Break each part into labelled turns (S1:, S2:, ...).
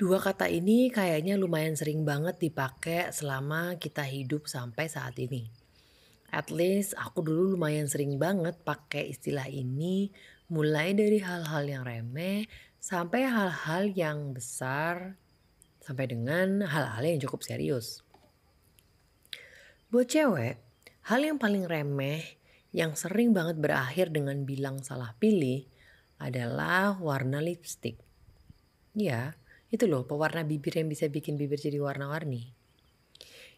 S1: Dua kata ini kayaknya lumayan sering banget dipakai selama kita hidup sampai saat ini. At least aku dulu lumayan sering banget pakai istilah ini mulai dari hal-hal yang remeh sampai hal-hal yang besar sampai dengan hal-hal yang cukup serius. Buat cewek, hal yang paling remeh yang sering banget berakhir dengan bilang salah pilih adalah warna lipstick. Ya, itu loh pewarna bibir yang bisa bikin bibir jadi warna-warni.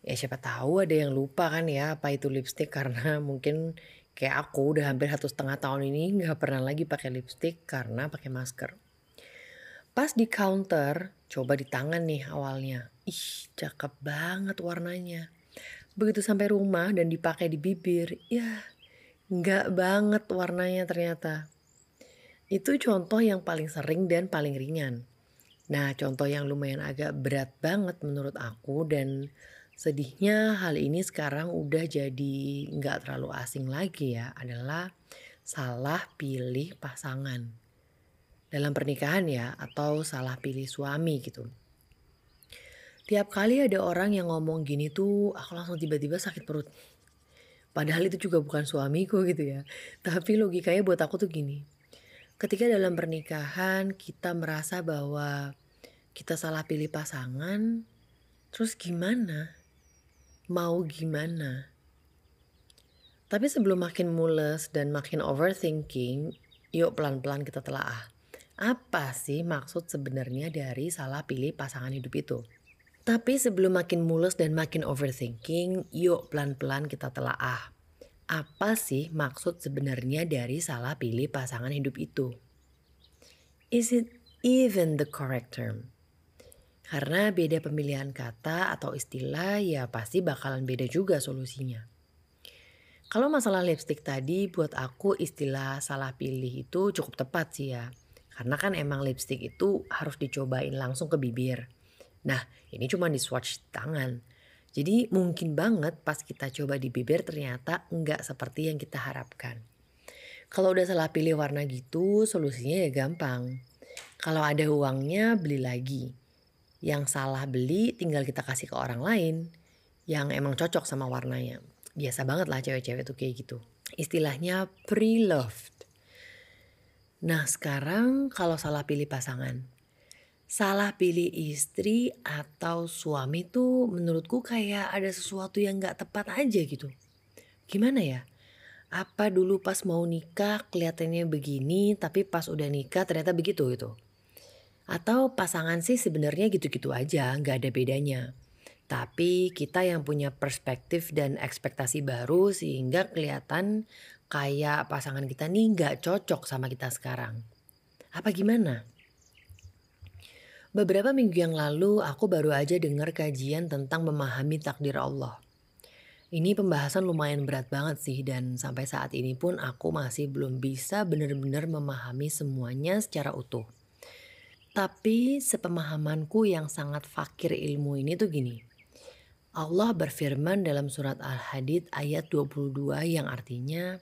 S1: Ya siapa tahu ada yang lupa kan ya apa itu lipstick karena mungkin kayak aku udah hampir satu setengah tahun ini nggak pernah lagi pakai lipstick karena pakai masker. Pas di counter, coba di tangan nih awalnya. Ih, cakep banget warnanya. Begitu sampai rumah dan dipakai di bibir, ya nggak banget warnanya ternyata. Itu contoh yang paling sering dan paling ringan. Nah, contoh yang lumayan agak berat banget menurut aku dan sedihnya hal ini sekarang udah jadi nggak terlalu asing lagi ya adalah salah pilih pasangan dalam pernikahan ya atau salah pilih suami gitu. Tiap kali ada orang yang ngomong gini tuh aku langsung tiba-tiba sakit perut. Padahal itu juga bukan suamiku gitu ya. Tapi logikanya buat aku tuh gini. Ketika dalam pernikahan kita merasa bahwa kita salah pilih pasangan, terus gimana? Mau gimana? Tapi sebelum makin mules dan makin overthinking, yuk pelan-pelan kita telaah. Apa sih maksud sebenarnya dari salah pilih pasangan hidup itu? Tapi sebelum makin mules dan makin overthinking, yuk pelan-pelan kita telaah. Apa sih maksud sebenarnya dari salah pilih pasangan hidup itu? Is it even the correct term? Karena beda pemilihan kata atau istilah ya pasti bakalan beda juga solusinya. Kalau masalah lipstick tadi buat aku istilah salah pilih itu cukup tepat sih ya. Karena kan emang lipstick itu harus dicobain langsung ke bibir. Nah ini cuma di swatch tangan. Jadi mungkin banget pas kita coba di bibir ternyata enggak seperti yang kita harapkan. Kalau udah salah pilih warna gitu solusinya ya gampang. Kalau ada uangnya beli lagi. Yang salah beli tinggal kita kasih ke orang lain yang emang cocok sama warnanya. Biasa banget lah cewek-cewek tuh kayak gitu. Istilahnya pre-loved. Nah sekarang kalau salah pilih pasangan. Salah pilih istri atau suami tuh menurutku kayak ada sesuatu yang gak tepat aja gitu. Gimana ya? Apa dulu pas mau nikah kelihatannya begini tapi pas udah nikah ternyata begitu gitu. Atau pasangan sih sebenarnya gitu-gitu aja, nggak ada bedanya. Tapi kita yang punya perspektif dan ekspektasi baru sehingga kelihatan kayak pasangan kita nih nggak cocok sama kita sekarang. Apa gimana? Beberapa minggu yang lalu aku baru aja dengar kajian tentang memahami takdir Allah. Ini pembahasan lumayan berat banget sih dan sampai saat ini pun aku masih belum bisa benar-benar memahami semuanya secara utuh. Tapi sepemahamanku yang sangat fakir ilmu ini tuh gini. Allah berfirman dalam surat Al-Hadid ayat 22 yang artinya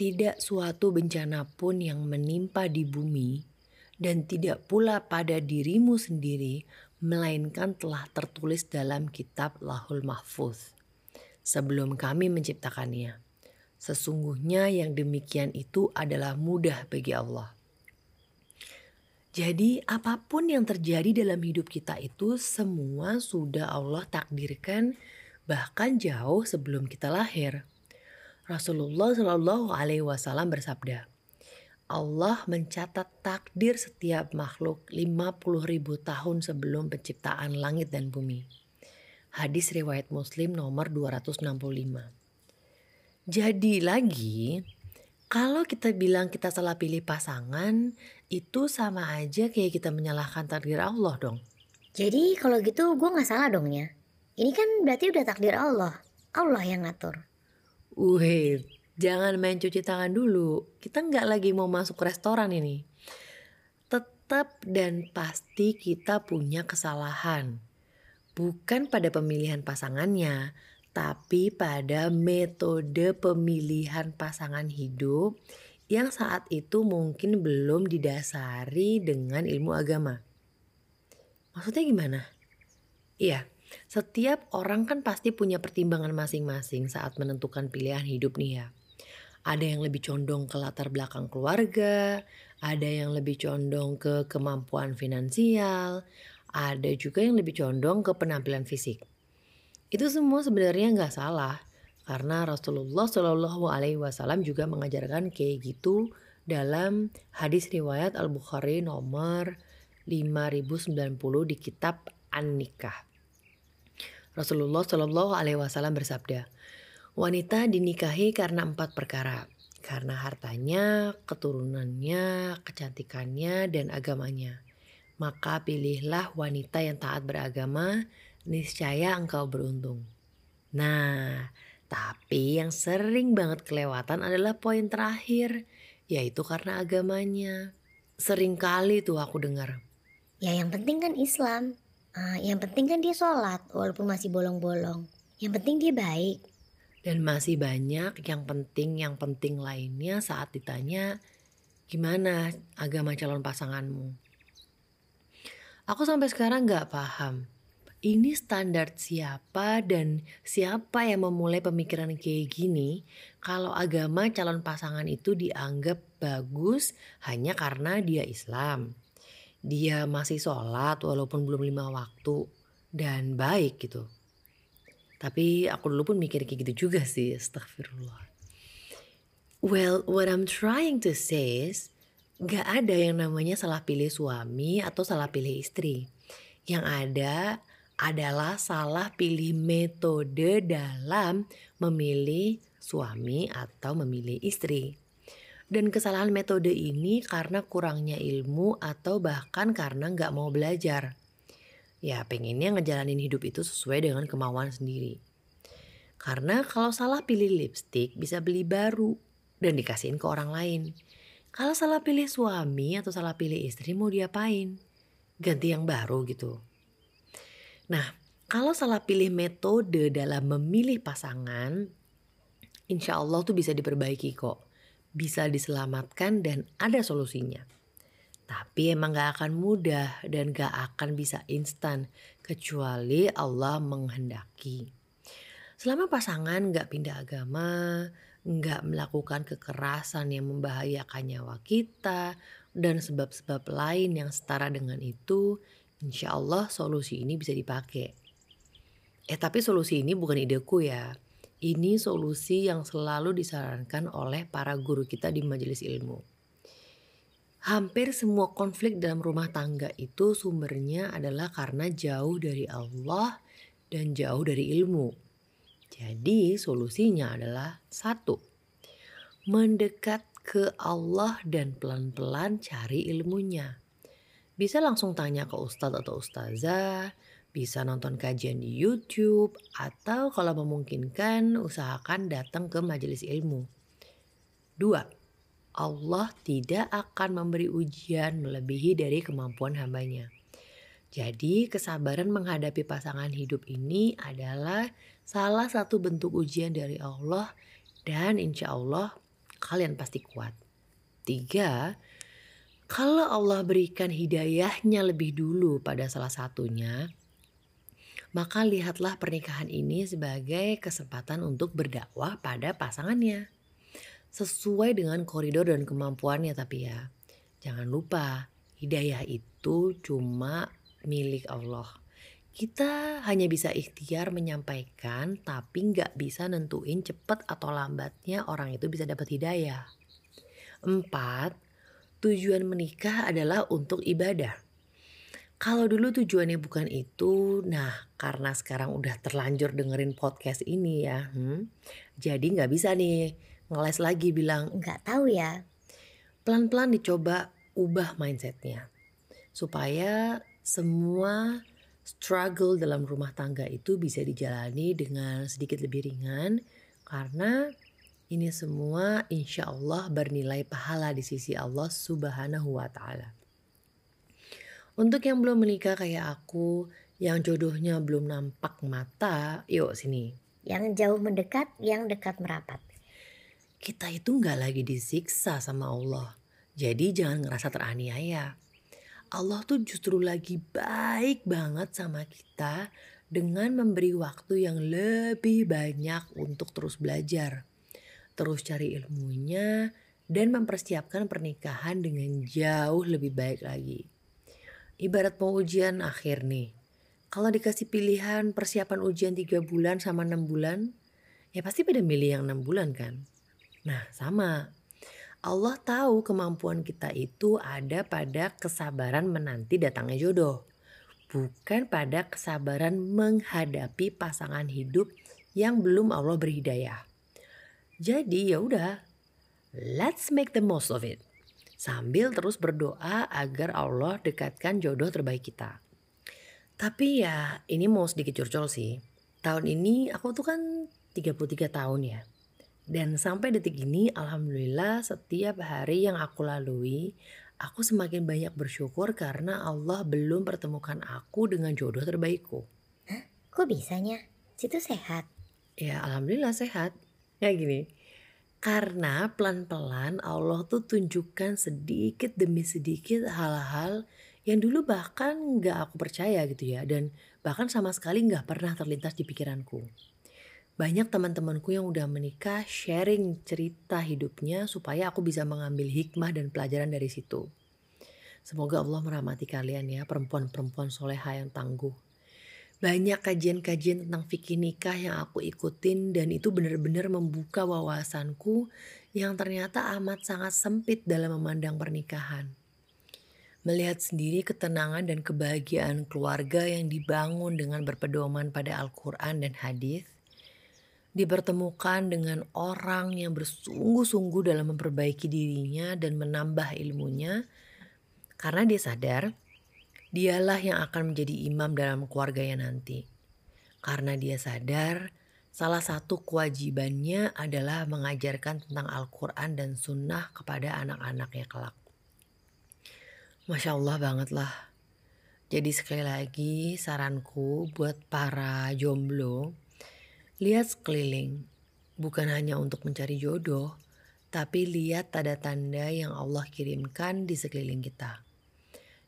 S1: tidak suatu bencana pun yang menimpa di bumi dan tidak pula pada dirimu sendiri melainkan telah tertulis dalam kitab Lahul Mahfuz sebelum kami menciptakannya. Sesungguhnya yang demikian itu adalah mudah bagi Allah. Jadi apa pun yang terjadi dalam hidup kita itu semua sudah Allah takdirkan bahkan jauh sebelum kita lahir. Rasulullah Shallallahu Alaihi Wasallam bersabda, Allah mencatat takdir setiap makhluk 50 ribu tahun sebelum penciptaan langit dan bumi. Hadis riwayat Muslim nomor 265. Jadi lagi, kalau kita bilang kita salah pilih pasangan, itu sama aja kayak kita menyalahkan takdir Allah dong.
S2: Jadi kalau gitu gue gak salah dong ya. Ini kan berarti udah takdir Allah. Allah yang ngatur.
S1: Wait, jangan main cuci tangan dulu. Kita nggak lagi mau masuk restoran ini. Tetap dan pasti kita punya kesalahan. Bukan pada pemilihan pasangannya, tapi pada metode pemilihan pasangan hidup yang saat itu mungkin belum didasari dengan ilmu agama. Maksudnya gimana? Iya, setiap orang kan pasti punya pertimbangan masing-masing saat menentukan pilihan hidup nih ya. Ada yang lebih condong ke latar belakang keluarga, ada yang lebih condong ke kemampuan finansial, ada juga yang lebih condong ke penampilan fisik. Itu semua sebenarnya nggak salah, karena Rasulullah Shallallahu Alaihi Wasallam juga mengajarkan kayak gitu dalam hadis riwayat Al Bukhari nomor 5090 di kitab An-Nikah. Rasulullah Shallallahu Alaihi Wasallam bersabda, wanita dinikahi karena empat perkara, karena hartanya, keturunannya, kecantikannya, dan agamanya. Maka pilihlah wanita yang taat beragama, niscaya engkau beruntung. Nah, tapi yang sering banget kelewatan adalah poin terakhir, yaitu karena agamanya. Sering kali tuh aku dengar,
S2: Ya yang penting kan Islam. Ah, yang penting kan dia sholat walaupun masih bolong-bolong. Yang penting dia baik.
S1: Dan masih banyak yang penting yang penting lainnya saat ditanya gimana agama calon pasanganmu. Aku sampai sekarang nggak paham. Ini standar siapa dan siapa yang memulai pemikiran kayak gini kalau agama calon pasangan itu dianggap bagus hanya karena dia Islam dia masih sholat walaupun belum lima waktu dan baik gitu. Tapi aku dulu pun mikir kayak gitu juga sih, astagfirullah. Well, what I'm trying to say is, gak ada yang namanya salah pilih suami atau salah pilih istri. Yang ada adalah salah pilih metode dalam memilih suami atau memilih istri. Dan kesalahan metode ini karena kurangnya ilmu atau bahkan karena nggak mau belajar. Ya pengennya ngejalanin hidup itu sesuai dengan kemauan sendiri. Karena kalau salah pilih lipstick bisa beli baru dan dikasihin ke orang lain. Kalau salah pilih suami atau salah pilih istri mau diapain? Ganti yang baru gitu. Nah, kalau salah pilih metode dalam memilih pasangan, insya Allah tuh bisa diperbaiki kok bisa diselamatkan dan ada solusinya. Tapi emang gak akan mudah dan gak akan bisa instan kecuali Allah menghendaki. Selama pasangan gak pindah agama, gak melakukan kekerasan yang membahayakan nyawa kita, dan sebab-sebab lain yang setara dengan itu, insya Allah solusi ini bisa dipakai. Eh tapi solusi ini bukan ideku ya. Ini solusi yang selalu disarankan oleh para guru kita di majelis ilmu. Hampir semua konflik dalam rumah tangga itu sumbernya adalah karena jauh dari Allah dan jauh dari ilmu. Jadi solusinya adalah satu, mendekat ke Allah dan pelan-pelan cari ilmunya. Bisa langsung tanya ke ustadz atau ustazah, bisa nonton kajian di YouTube, atau kalau memungkinkan usahakan datang ke majelis ilmu. Dua, Allah tidak akan memberi ujian melebihi dari kemampuan hambanya. Jadi kesabaran menghadapi pasangan hidup ini adalah salah satu bentuk ujian dari Allah dan insya Allah kalian pasti kuat. Tiga, kalau Allah berikan hidayahnya lebih dulu pada salah satunya, maka lihatlah pernikahan ini sebagai kesempatan untuk berdakwah pada pasangannya. Sesuai dengan koridor dan kemampuannya tapi ya. Jangan lupa, hidayah itu cuma milik Allah. Kita hanya bisa ikhtiar menyampaikan tapi nggak bisa nentuin cepat atau lambatnya orang itu bisa dapat hidayah. Empat, tujuan menikah adalah untuk ibadah. Kalau dulu tujuannya bukan itu, nah karena sekarang udah terlanjur dengerin podcast ini ya, hmm, jadi nggak bisa nih ngeles lagi bilang
S2: Nggak tahu ya.
S1: pelan-pelan dicoba ubah mindsetnya supaya semua struggle dalam rumah tangga itu bisa dijalani dengan sedikit lebih ringan karena ini semua insya Allah bernilai pahala di sisi Allah Subhanahu wa Ta'ala. Untuk yang belum menikah kayak aku, yang jodohnya belum nampak mata, yuk sini.
S2: Yang jauh mendekat, yang dekat merapat.
S1: Kita itu nggak lagi disiksa sama Allah. Jadi jangan ngerasa teraniaya. Allah tuh justru lagi baik banget sama kita dengan memberi waktu yang lebih banyak untuk terus belajar, terus cari ilmunya, dan mempersiapkan pernikahan dengan jauh lebih baik lagi. Ibarat mau ujian akhir nih. Kalau dikasih pilihan persiapan ujian 3 bulan sama 6 bulan, ya pasti pada milih yang 6 bulan kan? Nah, sama. Allah tahu kemampuan kita itu ada pada kesabaran menanti datangnya jodoh, bukan pada kesabaran menghadapi pasangan hidup yang belum Allah beri hidayah. Jadi ya udah, let's make the most of it. Sambil terus berdoa agar Allah dekatkan jodoh terbaik kita. Tapi ya ini mau sedikit curcol sih. Tahun ini aku tuh kan 33 tahun ya. Dan sampai detik ini alhamdulillah setiap hari yang aku lalui aku semakin banyak bersyukur karena Allah belum pertemukan aku dengan jodoh terbaikku.
S2: Hah? Kok bisanya? Situ sehat.
S1: Ya alhamdulillah sehat. Ya gini. Karena pelan-pelan Allah tuh tunjukkan sedikit demi sedikit hal-hal yang dulu bahkan nggak aku percaya gitu ya. Dan bahkan sama sekali nggak pernah terlintas di pikiranku. Banyak teman-temanku yang udah menikah sharing cerita hidupnya supaya aku bisa mengambil hikmah dan pelajaran dari situ. Semoga Allah merahmati kalian ya perempuan-perempuan soleha yang tangguh. Banyak kajian-kajian tentang fikih nikah yang aku ikutin dan itu benar-benar membuka wawasanku yang ternyata amat sangat sempit dalam memandang pernikahan. Melihat sendiri ketenangan dan kebahagiaan keluarga yang dibangun dengan berpedoman pada Al-Quran dan hadis, dipertemukan dengan orang yang bersungguh-sungguh dalam memperbaiki dirinya dan menambah ilmunya karena dia sadar dialah yang akan menjadi imam dalam keluarganya nanti. Karena dia sadar salah satu kewajibannya adalah mengajarkan tentang Al-Quran dan Sunnah kepada anak-anaknya kelak. Masya Allah banget lah. Jadi sekali lagi saranku buat para jomblo Lihat sekeliling, bukan hanya untuk mencari jodoh, tapi lihat tanda-tanda yang Allah kirimkan di sekeliling kita.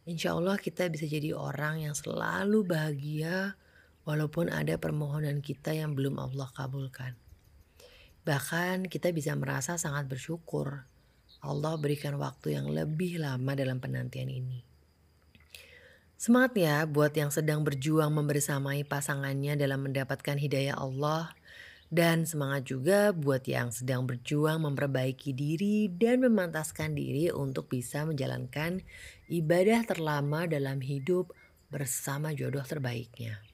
S1: Insya Allah kita bisa jadi orang yang selalu bahagia walaupun ada permohonan kita yang belum Allah kabulkan. Bahkan kita bisa merasa sangat bersyukur Allah berikan waktu yang lebih lama dalam penantian ini. Semangat ya buat yang sedang berjuang membersamai pasangannya dalam mendapatkan hidayah Allah. Dan semangat juga buat yang sedang berjuang memperbaiki diri dan memantaskan diri untuk bisa menjalankan ibadah terlama dalam hidup bersama jodoh terbaiknya.